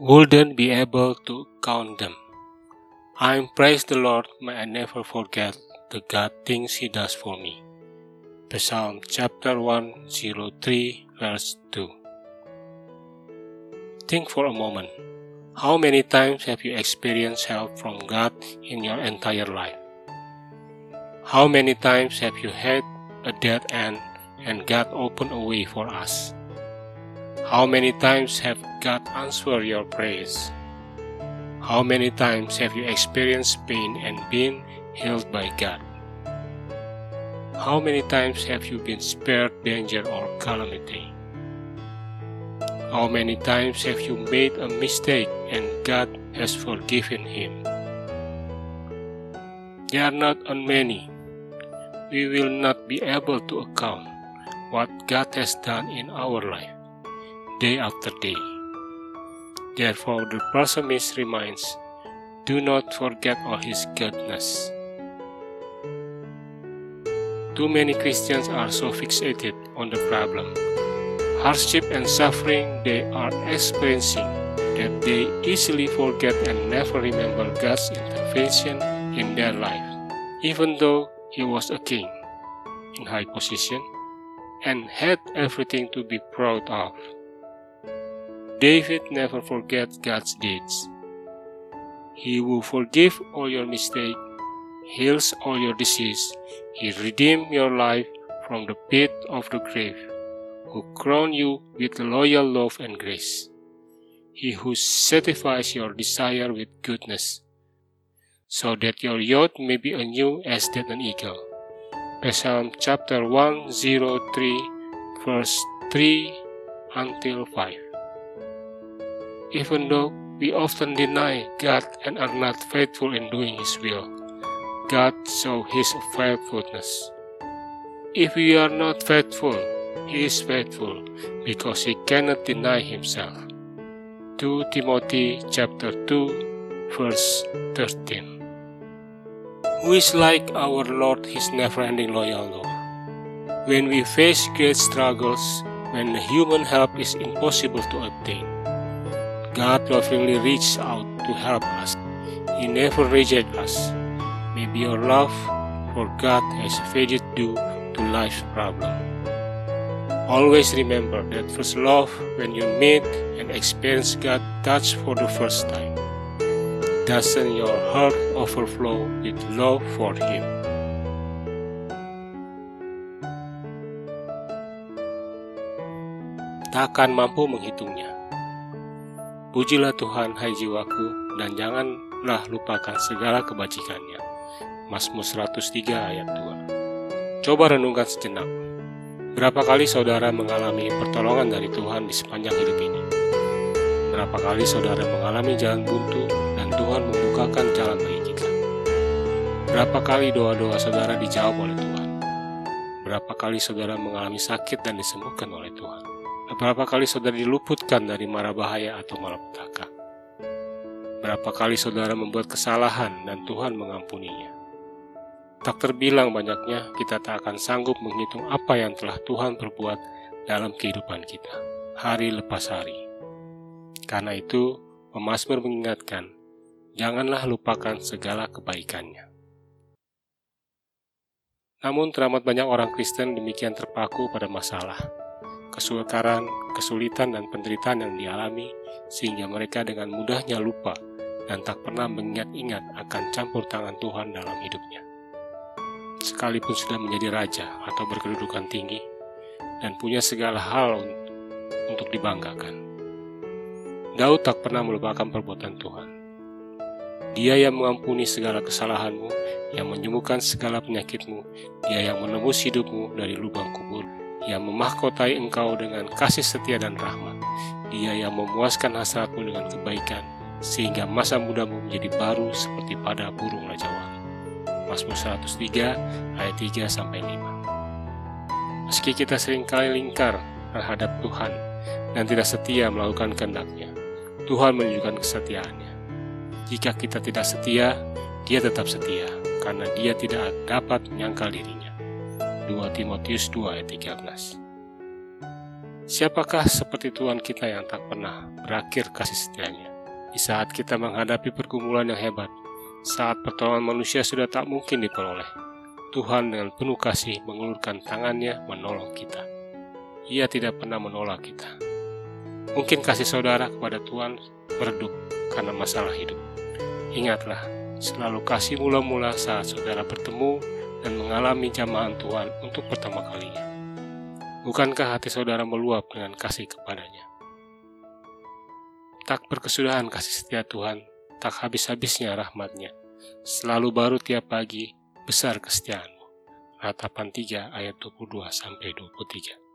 wouldn't be able to count them. I'm praise the Lord, may I never forget the God things He does for me. Psalm chapter 103 verse 2. Think for a moment. How many times have you experienced help from God in your entire life? How many times have you had a dead end and God opened a way for us? How many times have God answered your prayers? How many times have you experienced pain and been healed by God? How many times have you been spared danger or calamity? How many times have you made a mistake and God has forgiven him? They are not on many. We will not be able to account what God has done in our life, day after day. Therefore, the psalmist reminds, do not forget all his goodness. Too many Christians are so fixated on the problem, hardship and suffering they are experiencing that they easily forget and never remember God's intervention in their life, even though he was a king in high position and had everything to be proud of. David never forgets God's deeds. He will forgive all your mistakes, heals all your disease, He redeemed your life from the pit of the grave, who crown you with loyal love and grace. He who satisfies your desire with goodness, so that your youth may be anew as that an eagle. Psalm chapter 103 verse 3 until 5. Even though we often deny God and are not faithful in doing His will, God shows His faithfulness. If we are not faithful, He is faithful because He cannot deny Himself. 2 Timothy chapter 2 verse 13 Who is like our Lord His never-ending loyal love? When we face great struggles, when human help is impossible to obtain, God lovingly reaches out to help us. He never rejects us. Maybe your love for God has faded due to life's problem. Always remember that first love when you meet and experience God touch for the first time. Doesn't your heart overflow with love for Him? Takkan mampu menghitungnya. Pujilah Tuhan, hai jiwaku, dan janganlah lupakan segala kebajikannya. Mazmur 103 ayat 2 Coba renungkan sejenak. Berapa kali saudara mengalami pertolongan dari Tuhan di sepanjang hidup ini? Berapa kali saudara mengalami jalan buntu dan Tuhan membukakan jalan bagi kita? Berapa kali doa-doa saudara dijawab oleh Tuhan? Berapa kali saudara mengalami sakit dan disembuhkan oleh Tuhan? Berapa kali saudara diluputkan dari mara bahaya atau malapetaka? Berapa kali saudara membuat kesalahan dan Tuhan mengampuninya? Tak terbilang banyaknya kita tak akan sanggup menghitung apa yang telah Tuhan perbuat dalam kehidupan kita, hari lepas hari. Karena itu, pemazmur mengingatkan, janganlah lupakan segala kebaikannya. Namun teramat banyak orang Kristen demikian terpaku pada masalah, kesukaran, kesulitan, dan penderitaan yang dialami, sehingga mereka dengan mudahnya lupa dan tak pernah mengingat-ingat akan campur tangan Tuhan dalam hidupnya sekalipun sudah menjadi raja atau berkedudukan tinggi dan punya segala hal untuk dibanggakan. Daud tak pernah melupakan perbuatan Tuhan. Dia yang mengampuni segala kesalahanmu, yang menyembuhkan segala penyakitmu, dia yang menembus hidupmu dari lubang kubur, yang memahkotai engkau dengan kasih setia dan rahmat, dia yang memuaskan hasratmu dengan kebaikan, sehingga masa mudamu menjadi baru seperti pada burung raja wali. Mazmur 103 ayat 3 sampai 5. Meski kita sering kali lingkar terhadap Tuhan dan tidak setia melakukan kehendaknya, Tuhan menunjukkan kesetiaannya. Jika kita tidak setia, dia tetap setia karena dia tidak dapat menyangkal dirinya. 2 Timotius 2 ayat 13 Siapakah seperti Tuhan kita yang tak pernah berakhir kasih setianya? Di saat kita menghadapi pergumulan yang hebat, saat pertolongan manusia sudah tak mungkin diperoleh, Tuhan dengan penuh kasih mengulurkan tangannya menolong kita. Ia tidak pernah menolak kita. Mungkin kasih saudara kepada Tuhan meredup karena masalah hidup. Ingatlah, selalu kasih mula-mula saat saudara bertemu dan mengalami jamahan Tuhan untuk pertama kalinya. Bukankah hati saudara meluap dengan kasih kepadanya? Tak berkesudahan kasih setia Tuhan, tak habis-habisnya rahmatnya. Selalu baru tiap pagi, besar kesetiaanmu. Ratapan 3 ayat 22 23.